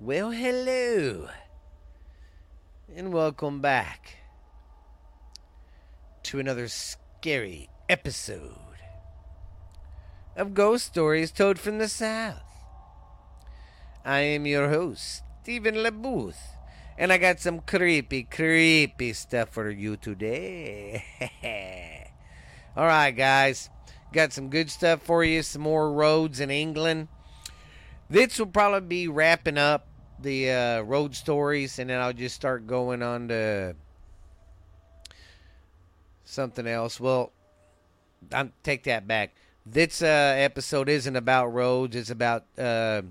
Well, hello, and welcome back to another scary episode of Ghost Stories Told from the South. I am your host, Stephen LeBooth, and I got some creepy, creepy stuff for you today. All right, guys, got some good stuff for you, some more roads in England. This will probably be wrapping up the uh, road stories, and then I'll just start going on to something else. Well, I take that back. This uh, episode isn't about roads. It's about uh,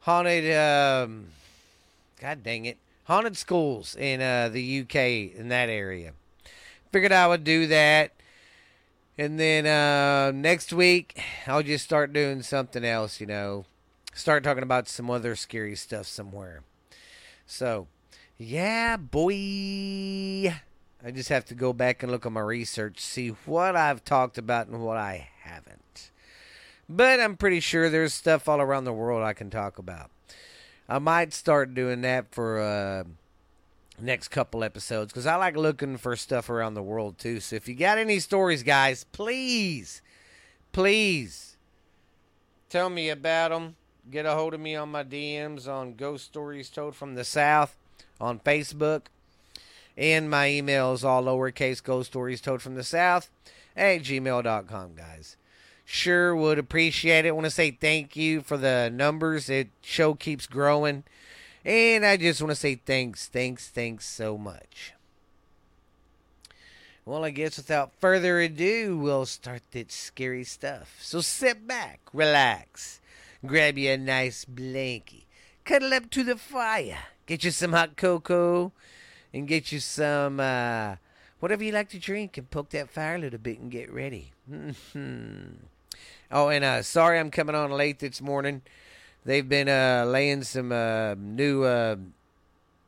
haunted. Um, God dang it, haunted schools in uh, the UK in that area. Figured I would do that. And then uh, next week, I'll just start doing something else, you know start talking about some other scary stuff somewhere. So, yeah, boy. I just have to go back and look at my research, see what I've talked about and what I haven't. But I'm pretty sure there's stuff all around the world I can talk about. I might start doing that for uh, next couple episodes because I like looking for stuff around the world too. So if you got any stories, guys, please, please tell me about them get a hold of me on my DMs on Ghost Stories Told from the South on Facebook. And my email is all lowercase ghost stories told from the south at gmail.com, guys. Sure would appreciate it. want to say thank you for the numbers. It show keeps growing. And I just want to say thanks, thanks, thanks so much. Well, I guess without further ado, we'll start that scary stuff. So sit back, relax, grab you a nice blankie, cuddle up to the fire, get you some hot cocoa, and get you some uh, whatever you like to drink, and poke that fire a little bit and get ready. oh, and uh, sorry I'm coming on late this morning. They've been uh, laying some uh, new uh,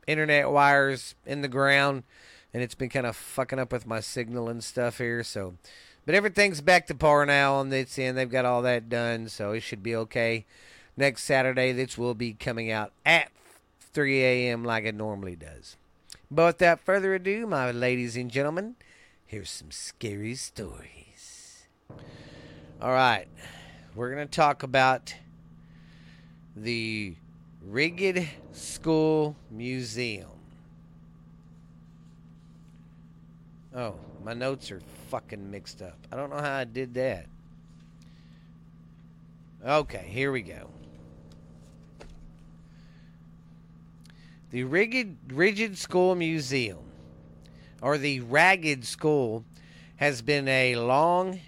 internet wires in the ground, and it's been kind of fucking up with my signal and stuff here. So but everything's back to par now on this end. They've got all that done, so it should be okay. Next Saturday, this will be coming out at 3 a.m. like it normally does. But without further ado, my ladies and gentlemen, here's some scary stories. All right, we're going to talk about the Rigid School Museum. Oh, my notes are fucking mixed up. I don't know how I did that. Okay, here we go. The Rigid, Rigid School Museum, or the Ragged School, has been a long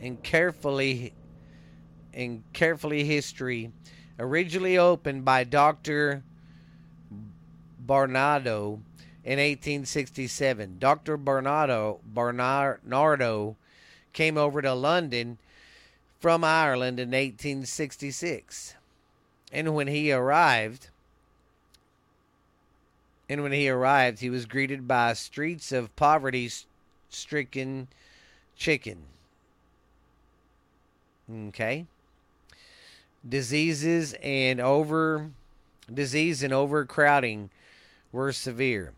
and carefully and carefully history. Originally opened by Dr. Barnardo in 1867. Dr. Barnardo, Barnardo came over to London from Ireland in 1866. And when he arrived, and when he arrived, he was greeted by streets of poverty stricken chicken. Okay. Diseases and over disease and overcrowding were severe.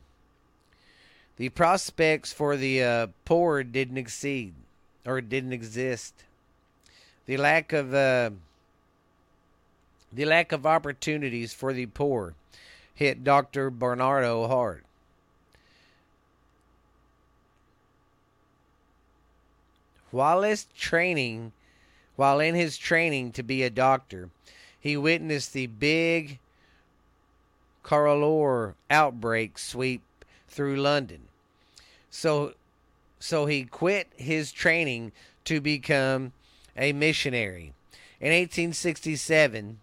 The prospects for the uh, poor didn't exceed or didn't exist. The lack of uh, the lack of opportunities for the poor hit Dr. Barnardo hard. While his training, while in his training to be a doctor, he witnessed the big cholera outbreak sweep through London. So so he quit his training to become a missionary. In 1867,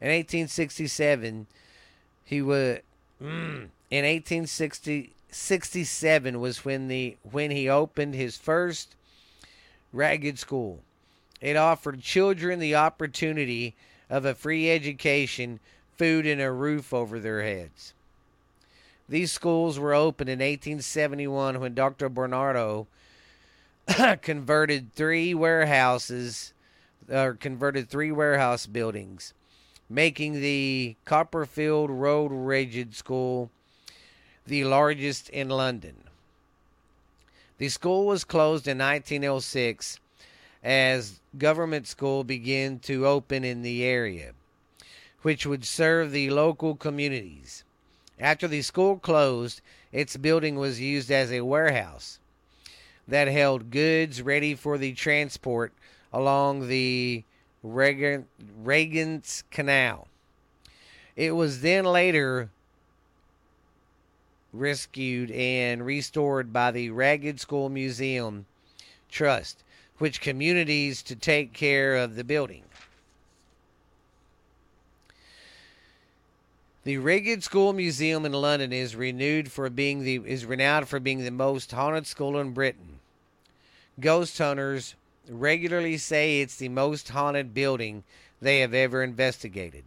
in 1867, he was mm, in 1867 was when the when he opened his first ragged school. It offered children the opportunity of a free education, food, and a roof over their heads. These schools were opened in 1871 when Dr. Barnardo converted three warehouses or converted three warehouse buildings making the Copperfield Road Rigid School the largest in London. The school was closed in 1906 as government school began to open in the area, which would serve the local communities. After the school closed, its building was used as a warehouse that held goods ready for the transport along the Regent, Regent's Canal. It was then later rescued and restored by the Ragged School Museum Trust, which communities to take care of the building. The Ragged School Museum in London is renewed for being the is renowned for being the most haunted school in Britain. Ghost hunters regularly say it's the most haunted building they have ever investigated.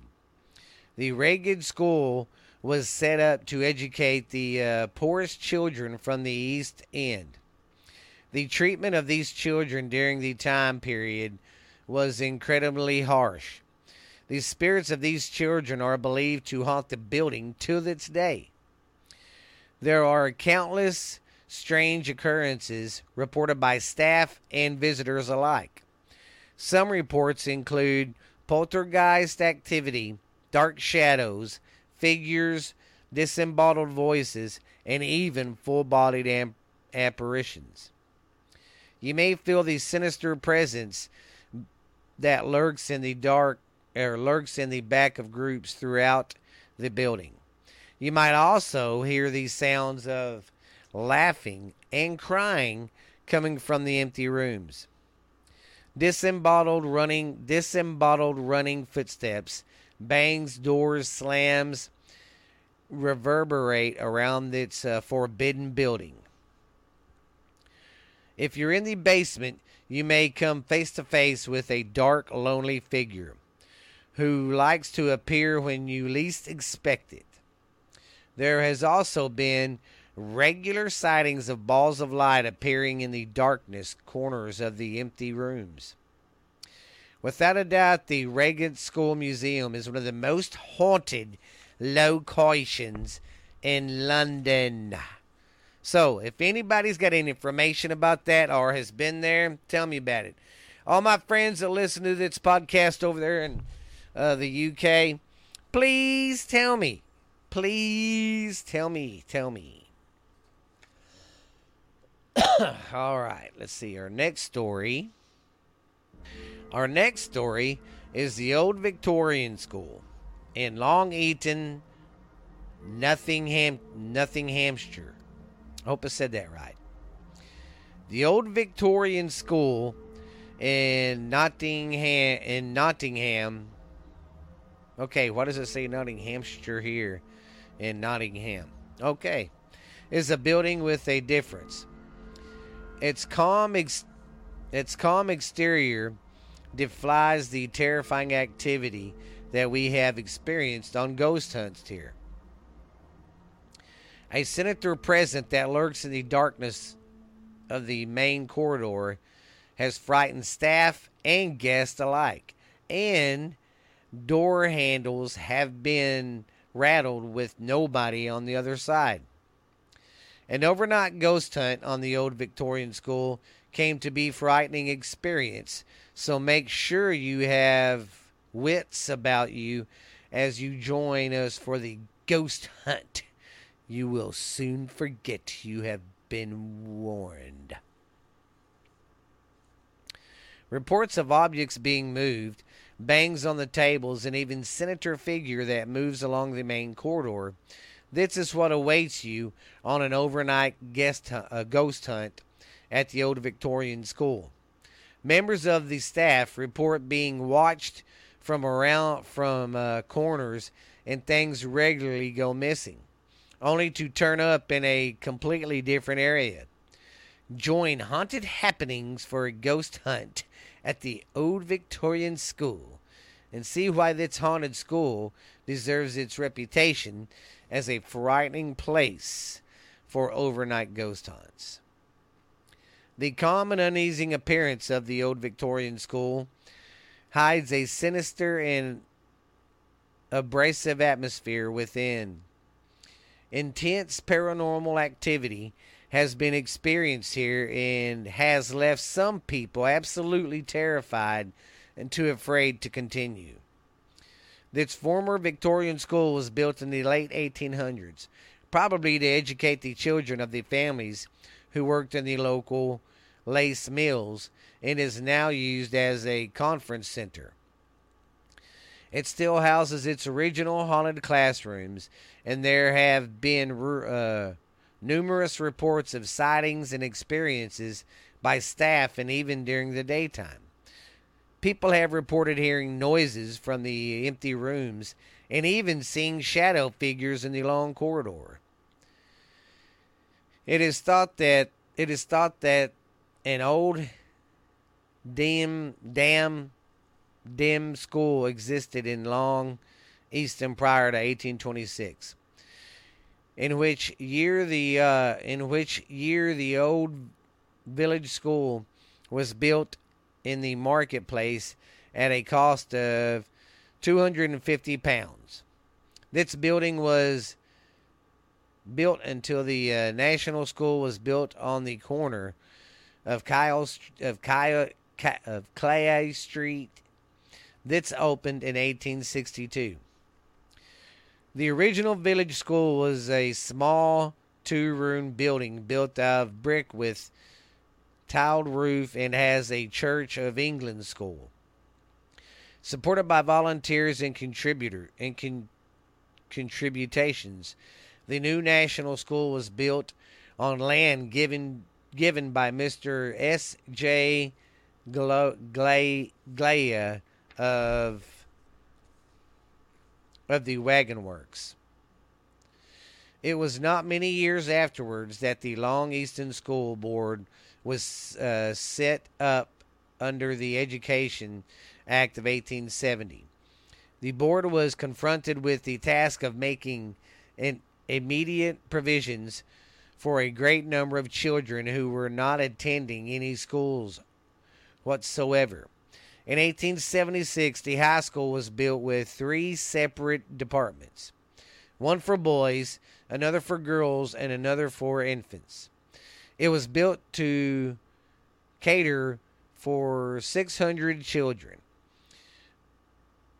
The Ragged School was set up to educate the uh, poorest children from the East End. The treatment of these children during the time period was incredibly harsh. The spirits of these children are believed to haunt the building to this day. There are countless strange occurrences reported by staff and visitors alike. Some reports include poltergeist activity, dark shadows, figures, disembodied voices, and even full bodied apparitions. You may feel the sinister presence that lurks in the dark or lurks in the back of groups throughout the building. You might also hear these sounds of laughing, and crying coming from the empty rooms. Disembodied running, disembodied running footsteps, bangs, doors, slams reverberate around its uh, forbidden building. If you're in the basement, you may come face to face with a dark, lonely figure who likes to appear when you least expect it. There has also been regular sightings of balls of light appearing in the darkness corners of the empty rooms. Without a doubt, the Ragged School Museum is one of the most haunted locations in London. So, if anybody's got any information about that or has been there, tell me about it. All my friends that listen to this podcast over there in uh, the UK, please tell me. Please tell me. Tell me. All right, let's see. Our next story. Our next story is the Old Victorian School in Long Eaton, Nottingham, Nottinghamshire. I hope I said that right. The Old Victorian School in Nottingham, in Nottingham. Okay, what does it say Nottinghamshire here in Nottingham? Okay, is a building with a difference. Its calm, ex- its calm exterior defies the terrifying activity that we have experienced on ghost hunts here. A sinister presence that lurks in the darkness of the main corridor has frightened staff and guests alike, and door handles have been rattled with nobody on the other side. An overnight ghost hunt on the old Victorian school came to be frightening experience. So make sure you have wits about you as you join us for the ghost hunt. You will soon forget you have been warned. Reports of objects being moved, bangs on the tables, and even senator figure that moves along the main corridor this is what awaits you on an overnight guest hunt, uh, ghost hunt at the old Victorian school. Members of the staff report being watched from around from uh, corners and things regularly go missing, only to turn up in a completely different area. Join haunted happenings for a ghost hunt at the old Victorian school and see why this haunted school deserves its reputation as a frightening place for overnight ghost hunts. The calm and uneasy appearance of the old Victorian school hides a sinister and abrasive atmosphere within. Intense paranormal activity has been experienced here and has left some people absolutely terrified and too afraid to continue. This former Victorian school was built in the late 1800s, probably to educate the children of the families who worked in the local lace mills and is now used as a conference center. It still houses its original haunted classrooms, and there have been uh, numerous reports of sightings and experiences by staff and even during the daytime. People have reported hearing noises from the empty rooms and even seeing shadow figures in the long corridor. It is thought that it is thought that an old dim dam dim school existed in Long Eaton prior to 1826. In which year the uh, in which year the old village school was built in the marketplace at a cost of 250 pounds. This building was built until the uh, National School was built on the corner of Kyle of Kyle of Clay Street. This opened in 1862. The original village school was a small two-room building built of brick with tiled roof and has a Church of England school. Supported by volunteers and contributor and con, contributions, the new national school was built on land given given by Mr. S. J. Claye of of the Wagon Works. It was not many years afterwards that the Long Eaton School Board was uh, set up under the Education Act of 1870. The board was confronted with the task of making immediate provisions for a great number of children who were not attending any schools whatsoever. In 1876, the high school was built with three separate departments one for boys, another for girls, and another for infants. It was built to cater for 600 children.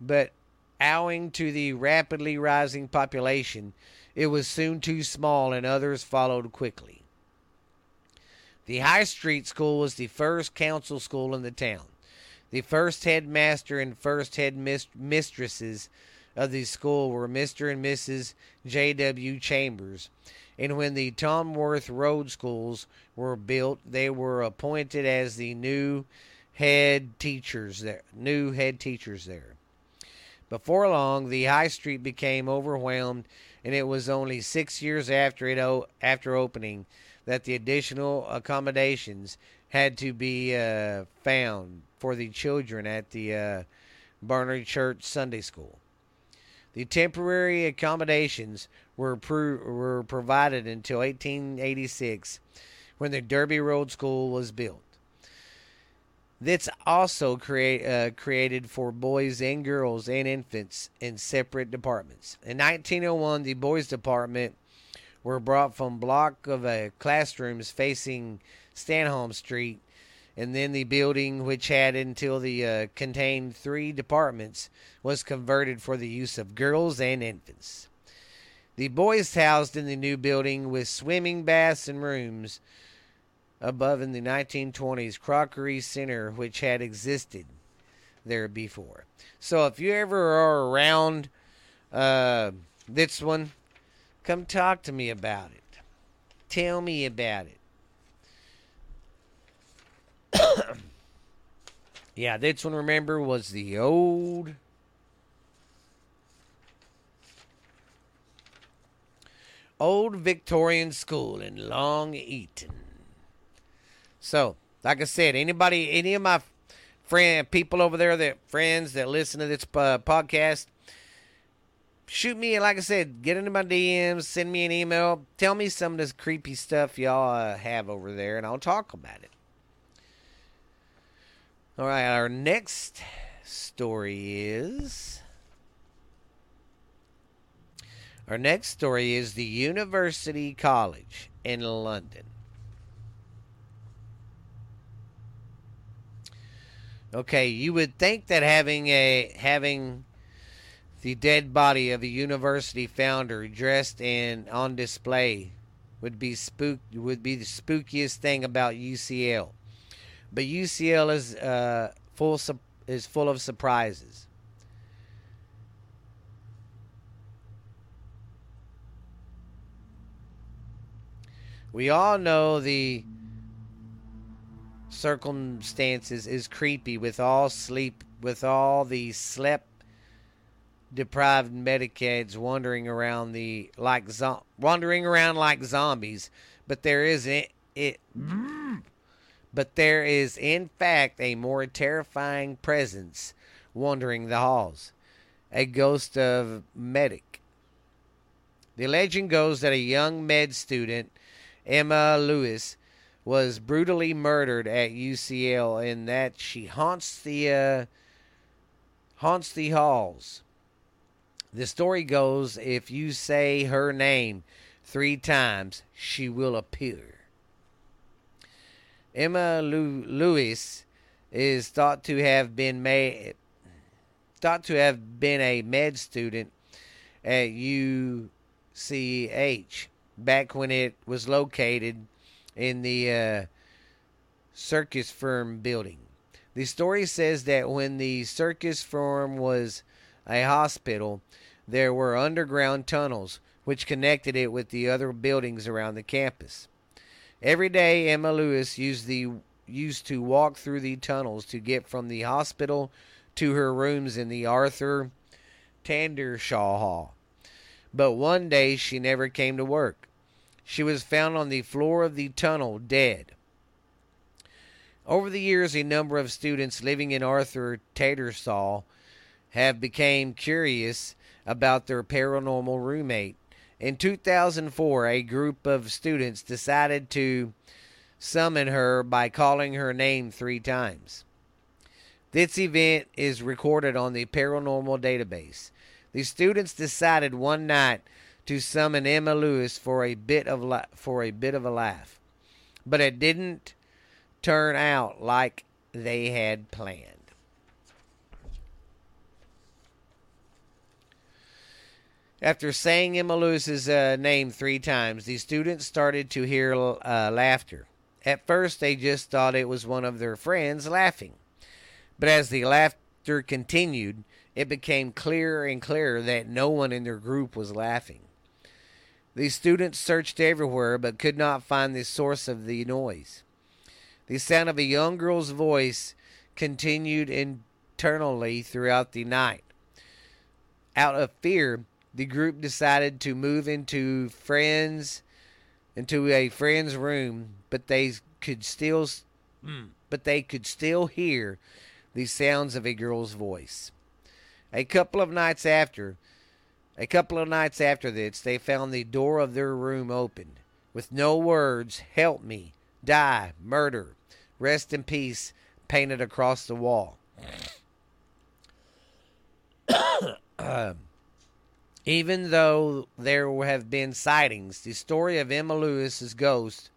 But owing to the rapidly rising population, it was soon too small and others followed quickly. The High Street School was the first council school in the town. The first headmaster and first head mistresses of the school were Mr. and Mrs. J.W. Chambers, and when the Tamworth Road schools were built, they were appointed as the new head teachers there. New head teachers there. Before long, the High Street became overwhelmed, and it was only six years after it after opening that the additional accommodations had to be uh, found for the children at the uh, Barnard Church Sunday School. The temporary accommodations were pro- were provided until 1886, when the Derby Road School was built. That's also create, uh, created for boys and girls and infants in separate departments. In 1901, the boys' department were brought from block of uh, classrooms facing Stanholm Street, and then the building, which had until the uh, contained three departments, was converted for the use of girls and infants. The boys housed in the new building with swimming baths and rooms above in the 1920s Crockery Center, which had existed there before. So if you ever are around uh, this one, come talk to me about it. Tell me about it. yeah, this one, remember, was the old. Old Victorian School in Long Eaton. So, like I said, anybody, any of my friend people over there that friends that listen to this uh, podcast, shoot me. Like I said, get into my DMs, send me an email, tell me some of this creepy stuff y'all uh, have over there, and I'll talk about it. All right, our next story is Our next story is the University College in London. Okay, you would think that having a having the dead body of a university founder dressed and on display would be spook would be the spookiest thing about UCL. But UCL is uh, full is full of surprises. We all know the circumstances is creepy with all sleep with all the slept deprived medicads wandering around the like zo- wandering around like zombies but there is it, it but there is in fact a more terrifying presence wandering the halls a ghost of medic the legend goes that a young med student emma lewis was brutally murdered at UCL and that she haunts the uh, haunts the halls. The story goes if you say her name three times, she will appear. Emma Lewis is thought to have been thought to have been a med student at UCH back when it was located in the uh, Cruciform building. The story says that when the Cruciform was a hospital, there were underground tunnels which connected it with the other buildings around the campus. Every day, Emma Lewis used the used to walk through the tunnels to get from the hospital to her rooms in the Arthur Tattersall Hall. But one day she never came to work. She was found on the floor of the tunnel, dead. Over the years, a number of students living in Arthur Tattersall have become curious about their paranormal roommate. In 2004, a group of students decided to summon her by calling her name three times. This event is recorded on the paranormal database. The students decided one night to summon Emma Lewis for a bit of for a bit of a laugh, but it didn't turn out like they had planned. After saying Emma Lewis's uh, name three times, the students started to hear uh, laughter. At first, they just thought it was one of their friends laughing. But as the laughter continued, it became clearer and clearer that no one in their group was laughing. The students searched everywhere but could not find the source of the noise. The sound of a young girl's voice continued internally throughout the night. Out of fear, the group decided to move into friends into a friend's room, but they could still but they could still hear the sounds of a girl's voice. A couple of nights after, a couple of nights after this, they found the door of their room open, with no words, help me, die, murder, rest in peace, painted across the wall. um, even though there have been sightings, the story of Emma Lewis's ghost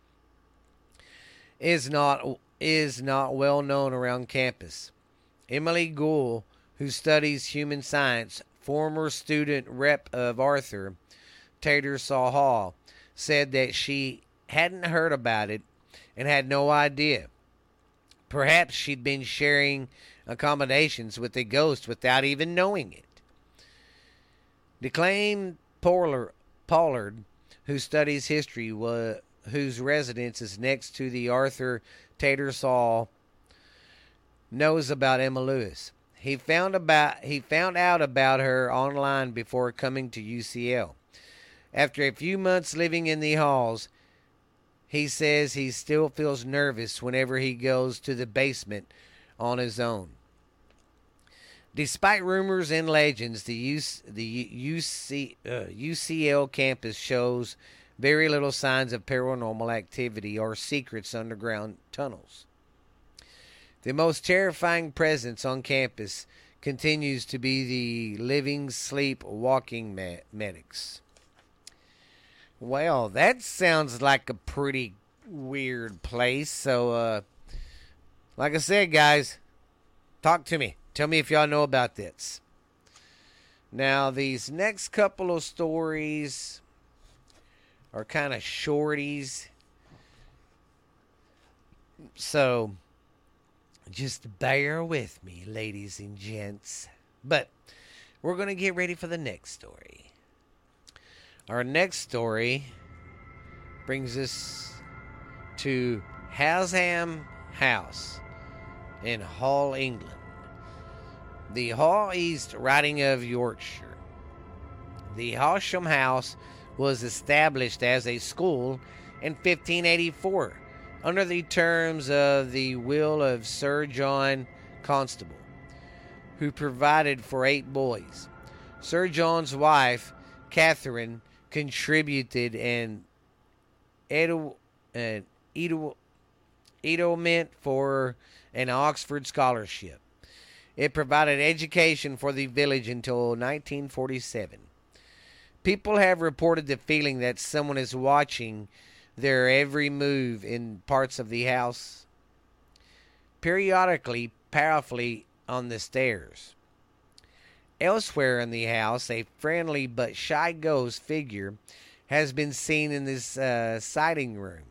is not is not well known around campus. Emily Gould, who studies human science, former student rep of Arthur, Tattersall Hall, said that she hadn't heard about it and had no idea. Perhaps she'd been sharing accommodations with a ghost without even knowing it. Declan Pollard, who studies history, whose residence is next to the Arthur Tattersall, knows about Emma Lewis. He found about he found out about her online before coming to UCL. After a few months living in the halls, he says he still feels nervous whenever he goes to the basement on his own. Despite rumors and legends, the, UC, the UC, uh, UCL campus shows very little signs of paranormal activity or secrets underground tunnels. The most terrifying presence on campus continues to be the living, sleep, walking medics. Well, that sounds like a pretty weird place. So, uh, like I said, guys, talk to me. Tell me if y'all know about this. Now, these next couple of stories are kind of shorties. So, just bear with me, ladies and gents. But we're going to get ready for the next story. Our next story brings us to Halsham House in Hull, England. The Hull East Riding of Yorkshire. The Halsham House was established as a school in 1584 under the terms of the will of Sir John Constable, who provided for eight boys. Sir John's wife, Catherine, contributed an edu- an edu- endowment for an Oxford scholarship. It provided education for the village until 1947. People have reported the feeling that someone is watching their every move in parts of the house, periodically, powerfully on the stairs. Elsewhere in the house, a friendly but shy ghost figure has been seen in this uh, sighting room.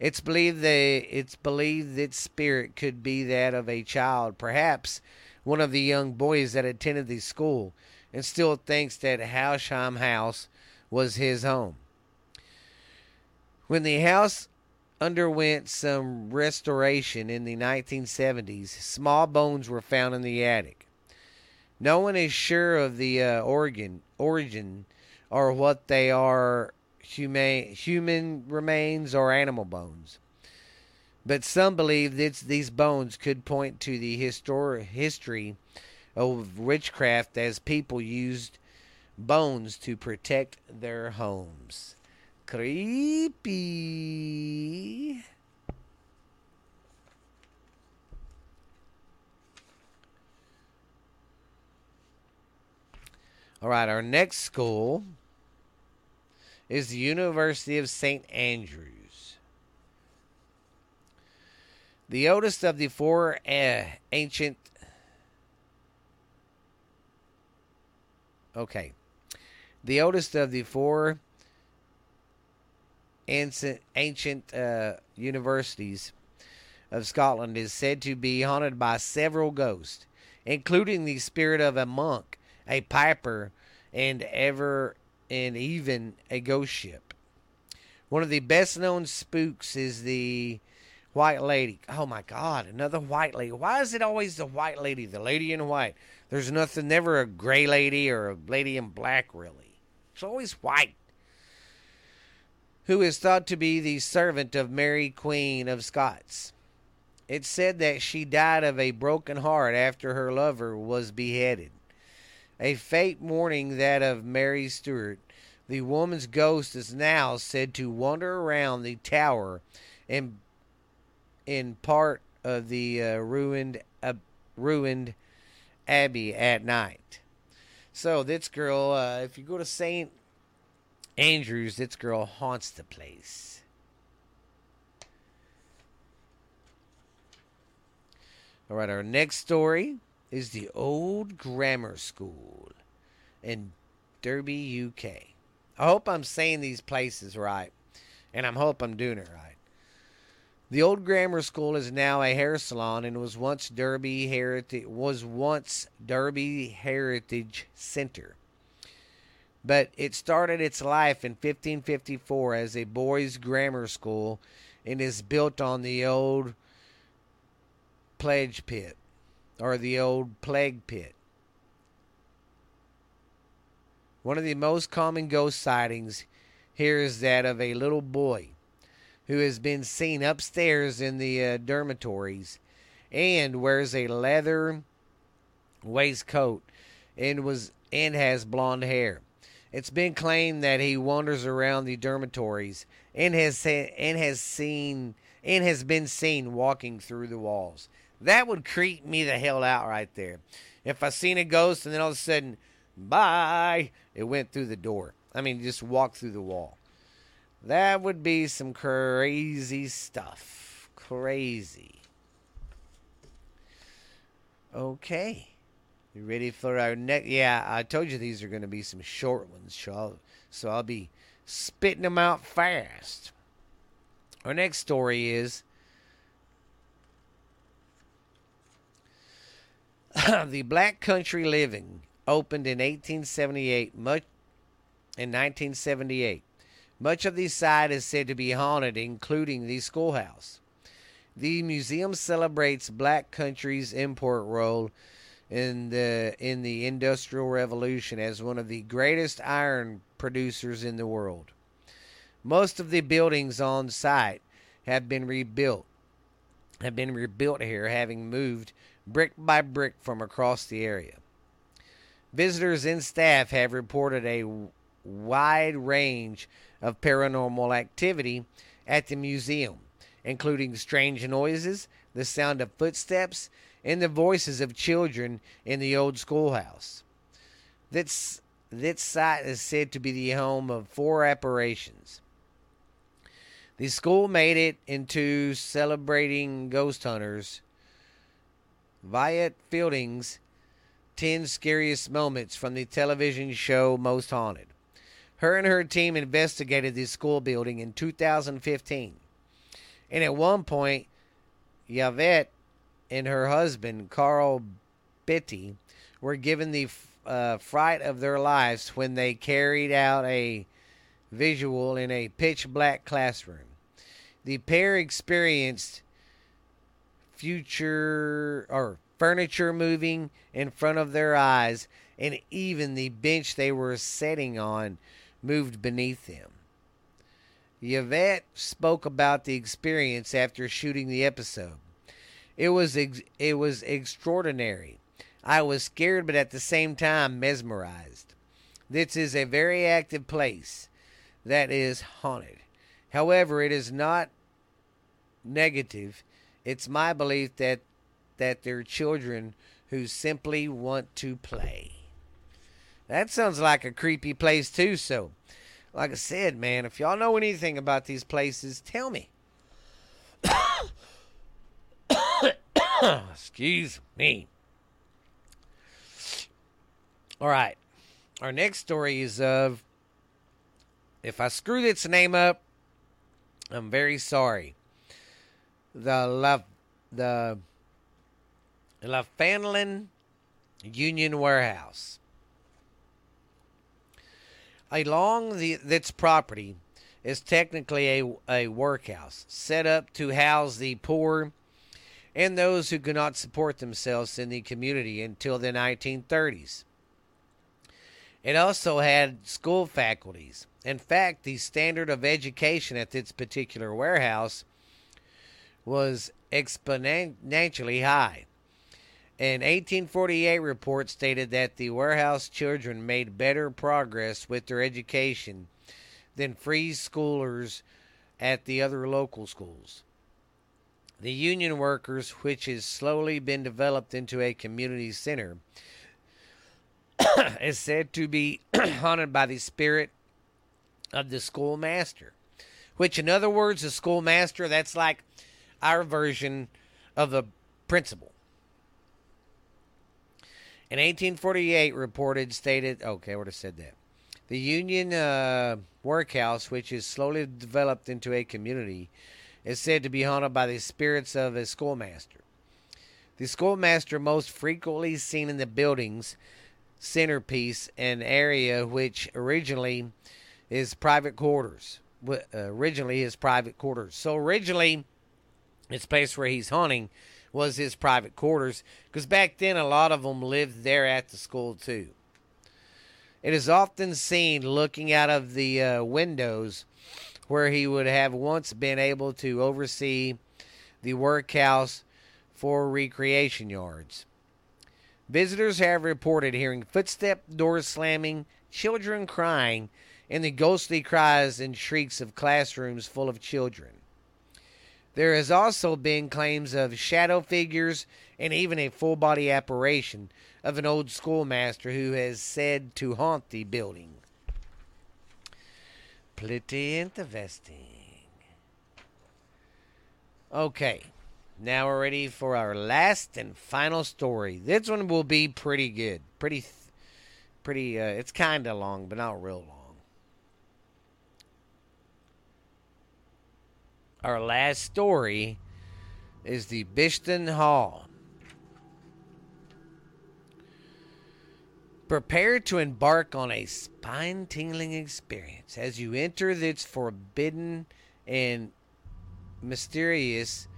It's believed that it's believed that spirit could be that of a child, perhaps one of the young boys that attended the school, and still thinks that Halsham House was his home. When the house underwent some restoration in the 1970s, small bones were found in the attic. No one is sure of the uh, origin or what they are human human remains or animal bones. But some believe that these bones could point to the histor- history of witchcraft as people used bones to protect their homes. Creepy. All right, our next school is the University of St. Andrews. The oldest of the four uh, ancient. Okay. The oldest of the four ancient, ancient uh, universities of Scotland is said to be haunted by several ghosts, including the spirit of a monk, a piper, and ever and even a ghost ship. One of the best known spooks is the White Lady. Oh my God, another White Lady. Why is it always the White Lady, the Lady in White? There's nothing, never a gray lady or a lady in black, really. It's always white. Who is thought to be the servant of Mary, Queen of Scots. It's said that she died of a broken heart after her lover was beheaded. A fate mourning that of Mary Stuart, the woman's ghost is now said to wander around the tower and in part of the uh, ruined uh, ruined abbey at night. So this girl, uh, if you go to Saint Andrews, this girl haunts the place. All right, our next story is the Old Grammar School in Derby, UK. I hope I'm saying these places right, and I hope I'm doing it right. The old grammar school is now a hair salon and was once Derby Heritage was once Derby Heritage Center. But it started its life in 1554 as a boys' grammar school and is built on the old pledge pit or the old plague pit. One of the most common ghost sightings here is that of a little boy who has been seen upstairs in the uh, dormitories and wears a leather waistcoat and was and has blonde hair. It's been claimed that he wanders around the dormitories and has and has seen and has been seen walking through the walls. That would creep me the hell out right there. If I seen a ghost and then all of a sudden, bye, it went through the door. I mean, just walked through the wall. That would be some crazy stuff. Crazy. Okay. You ready for our next? Yeah, I told you these are going to be some short ones, so I'll, so I'll be spitting them out fast. Our next story is the Black Country Living opened in 1878. Much in 1978, much of the site is said to be haunted, including the schoolhouse. The museum celebrates Black Country's import role in the in the Industrial Revolution as one of the greatest iron producers in the world. Most of the buildings on site have been rebuilt. Have been rebuilt here, having moved brick by brick from across the area. Visitors and staff have reported a wide range of paranormal activity at the museum, including strange noises, the sound of footsteps, and the voices of children in the old schoolhouse. This, this site is said to be the home of four apparitions. The school made it into celebrating ghost hunters. Yvette Fielding's 10 Scariest Moments from the television show Most Haunted. Her and her team investigated the school building in 2015. And at one point, Yvette and her husband, Karl Beattie, were given the uh, fright of their lives when they carried out a visual in a pitch black classroom. The pair experienced future or furniture moving in front of their eyes, and even the bench they were sitting on moved beneath them. Yvette spoke about the experience after shooting the episode. It was ex- it was extraordinary. I was scared, but at the same time mesmerized. This is a very active place that is haunted. However, it is not negative. It's my belief that that they're children who simply want to play. That sounds like a creepy place too. So, like I said, man, if y'all know anything about these places, tell me. Excuse me. All right. Our next story is of. If I screwed its name up, I'm very sorry. The La, the Lafanlin Union Warehouse along the its property is technically a, a workhouse set up to house the poor and those who could not support themselves in the community until the 1930s. It also had school faculties. In fact, the standard of education at this particular warehouse was exponentially high. An 1848 report stated that the warehouse children made better progress with their education than free schoolers at the other local schools. The union workers, which has slowly been developed into a community center, is said to be haunted by the spirit of the schoolmaster. Which, in other words, the schoolmaster, that's like our version of the principle. In 1848, reported stated, okay, I would have said that. The Union uh, Workhouse, which is slowly developed into a community, is said to be haunted by the spirits of a schoolmaster. The schoolmaster, most frequently seen in the building's centerpiece, an area which originally is private quarters. Uh, originally, his private quarters. So originally, this place where he's hunting was his private quarters because back then a lot of them lived there at the school too. It is often seen looking out of the uh, windows where he would have once been able to oversee the workhouse for recreation yards. Visitors have reported hearing footstep doors slamming, children crying, and the ghostly cries and shrieks of classrooms full of children. There has also been claims of shadow figures and even a full body apparition of an old schoolmaster who has said to haunt the building. Pretty interesting. Okay, now we're ready for our last and final story. This one will be pretty good. Pretty, pretty. Uh, it's kind of long, but not real long. Our last story is the Bishton Hall. Prepare to embark on a spine tingling experience as you enter this forbidden and mysterious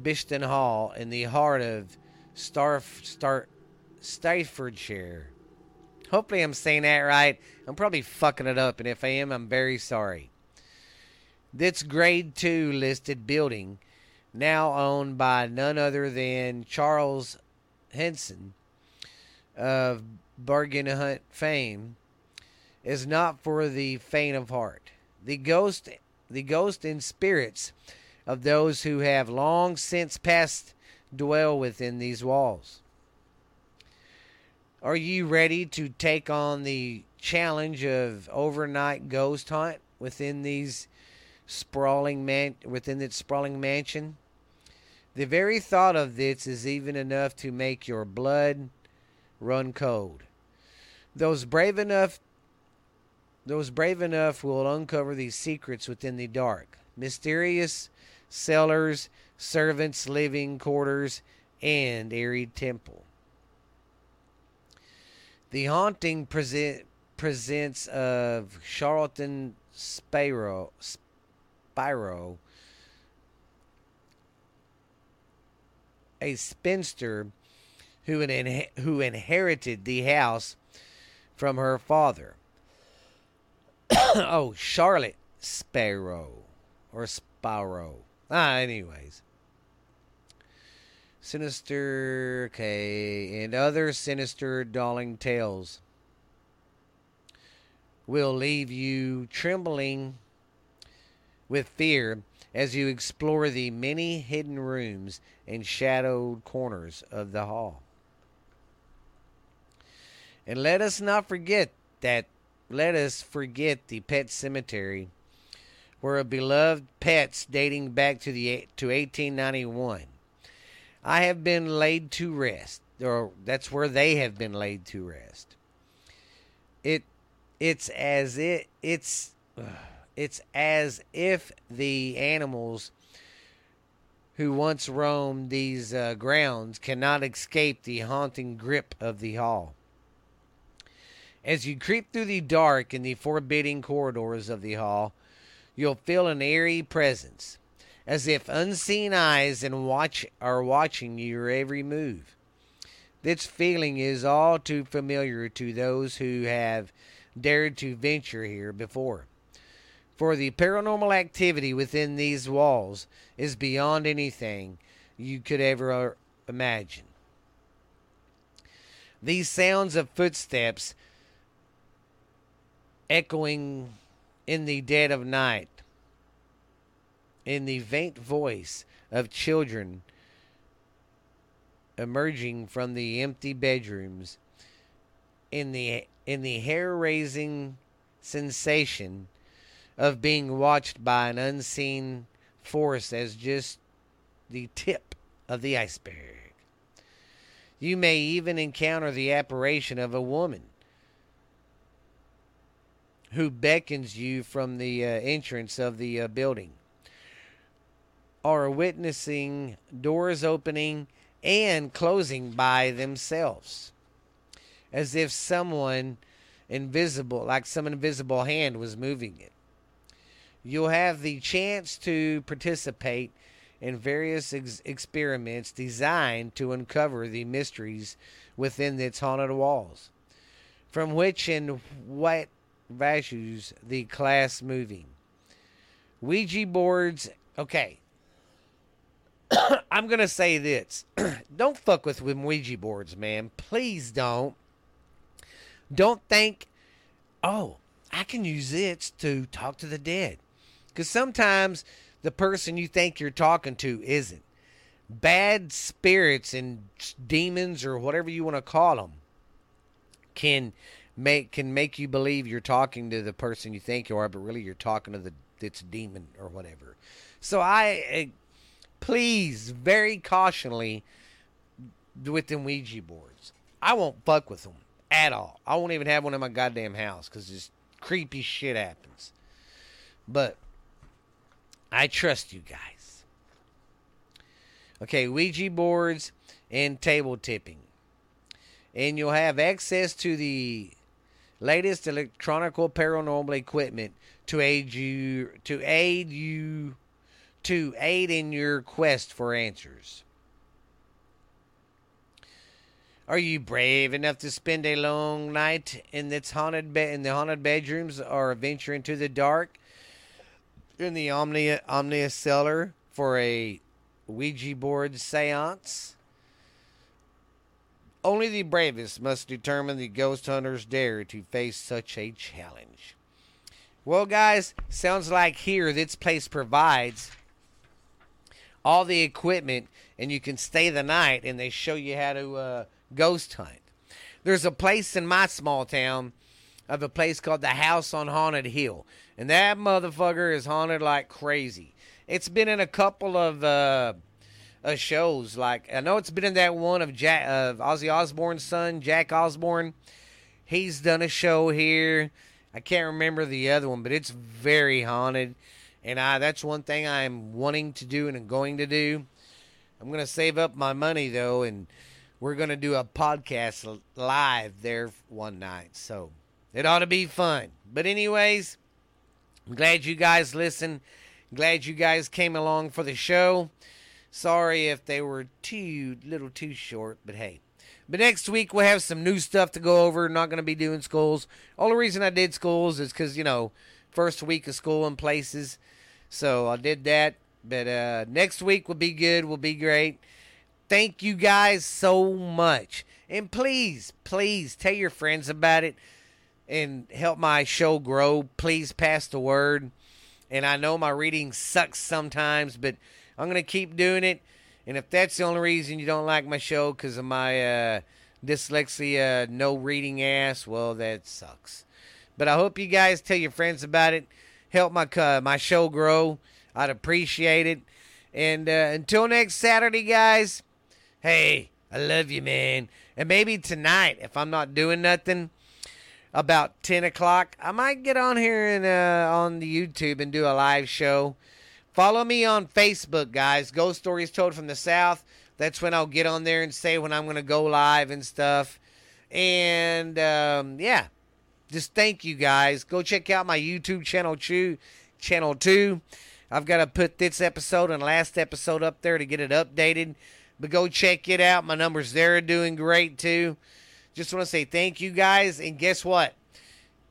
Bishton Hall in the heart of Star, Star, Staffordshire. Hopefully, I'm saying that right. I'm probably fucking it up, and if I am, I'm very sorry. This Grade 2 listed building, now owned by none other than Charles Hanson of bargain hunt fame is not for the faint of heart. The ghost the ghost and spirits of those who have long since passed dwell within these walls. Are you ready to take on the challenge of overnight ghost hunt within these sprawling man within its sprawling mansion? The very thought of this is even enough to make your blood run cold. Those brave enough those brave enough will uncover these secrets within the dark. Mysterious cellars, servants' living quarters, and eerie temple. The haunting present, presents of Charlton Spyro, Spyro, a spinster who, who inherited the house from her father. oh, Charlotte Sparrow or Sparrow. Ah, anyways. Sinister, okay, and other sinister dawning tales will leave you trembling with fear as you explore the many hidden rooms and shadowed corners of the hall. And let us not forget that, let us forget the pet cemetery where a beloved pets dating back to the to 1891. I have been laid to rest, or that's where they have been laid to rest. It, it's as it, it's, it's as if the animals who once roamed these uh, grounds cannot escape the haunting grip of the hall. As you creep through the dark and the forbidding corridors of the hall, you'll feel an eerie presence, as if unseen eyes and watch are watching your every move. This feeling is all too familiar to those who have dared to venture here before. For the paranormal activity within these walls is beyond anything you could ever uh, imagine. These sounds of footsteps echoing in the dead of night, in the faint voice of children emerging from the empty bedrooms, in the in the hair-raising sensation of being watched by an unseen force as just the tip of the iceberg. You may even encounter the apparition of a woman who beckons you from the uh, entrance of the uh, building, or witnessing doors opening and closing by themselves, as if someone invisible, like some invisible hand, was moving it. You'll have the chance to participate in various ex- experiments designed to uncover the mysteries within its haunted walls, from which and what values the class moving. Ouija boards, okay. I'm going to say this. don't fuck with Ouija boards, man. Please don't. Don't think, oh, I can use it to talk to the dead. Because sometimes the person you think you're talking to isn't. Bad spirits and demons, or whatever you want to call them, can make can make you believe you're talking to the person you think you are, but really you're talking to the it's demon or whatever. So I uh, please very cautionally with them Ouija boards. I won't fuck with them at all. I won't even have one in my goddamn house because just creepy shit happens. But I trust you guys. Okay, Ouija boards and table tipping. And you'll have access to the latest electronic paranormal equipment to aid you to aid you to aid in your quest for answers. Are you brave enough to spend a long night in its haunted be- in the haunted bedrooms or venture into the dark in the Omnia Omnia cellar for a Ouija board séance? Only the bravest must determine the ghost hunters dare to face such a challenge. Well, guys, sounds like here this place provides all the equipment and you can stay the night and they show you how to uh, ghost hunt. There's a place in my small town of a place called the House on Haunted Hill, and that motherfucker is haunted like crazy. It's been in a couple of uh, uh, shows. Like I know it's been in that one of Jack of Ozzy Osbourne's son, Jack Osbourne. He's done a show here. I can't remember the other one, but it's very haunted. And I that's one thing I'm wanting to do and going to do. I'm gonna save up my money though, and we're gonna do a podcast live there one night. So it ought to be fun. But anyways, I'm glad you guys listened. Glad you guys came along for the show. Sorry if they were too little too short, but hey. But next week we'll have some new stuff to go over. Not going to be doing schools. Only reason I did schools is because you know first week of school in places, so I did that. But uh, next week will be good. Will be great. Thank you guys so much, and please, please tell your friends about it and help my show grow. Please pass the word. And I know my reading sucks sometimes, but I'm going to keep doing it. And if that's the only reason you don't like my show because of my uh, dyslexia, no reading ass, well, that sucks. But I hope you guys tell your friends about it. Help my uh, my show grow. I'd appreciate it. And uh, until next Saturday, guys, hey, I love you, man. And maybe tonight, if I'm not doing nothing, about 10 o'clock, I might get on here and uh, on the YouTube and do a live show. Follow me on Facebook, guys. Ghost Stories Told from the South. That's when I'll get on there and say when I'm going to go live and stuff. And um, yeah, just thank you guys. Go check out my YouTube channel, Chew Channel 2. I've got to put this episode and last episode up there to get it updated. But go check it out. My numbers there are doing great too. Just want to say thank you guys. And guess what?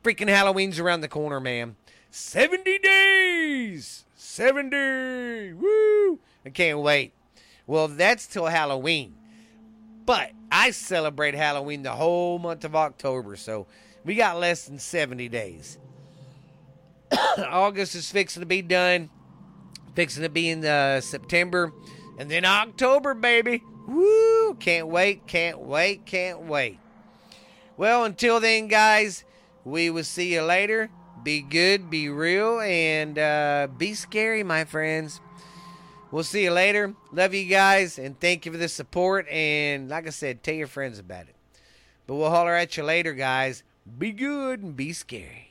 Freaking Halloween's around the corner, man. 70 days! 70! Woo! I can't wait. Well, that's till Halloween. But I celebrate Halloween the whole month of October, so we got less than 70 days. August is fixing to be done. Fixing to be in uh, September. And then October, baby. Woo! Can't wait, can't wait, can't wait. Well, until then, guys, we will see you later. Be good, be real, and uh, be scary, my friends. We'll see you later. Love you guys, and thank you for the support. And like I said, tell your friends about it. But we'll holler at you later, guys. Be good and be scary.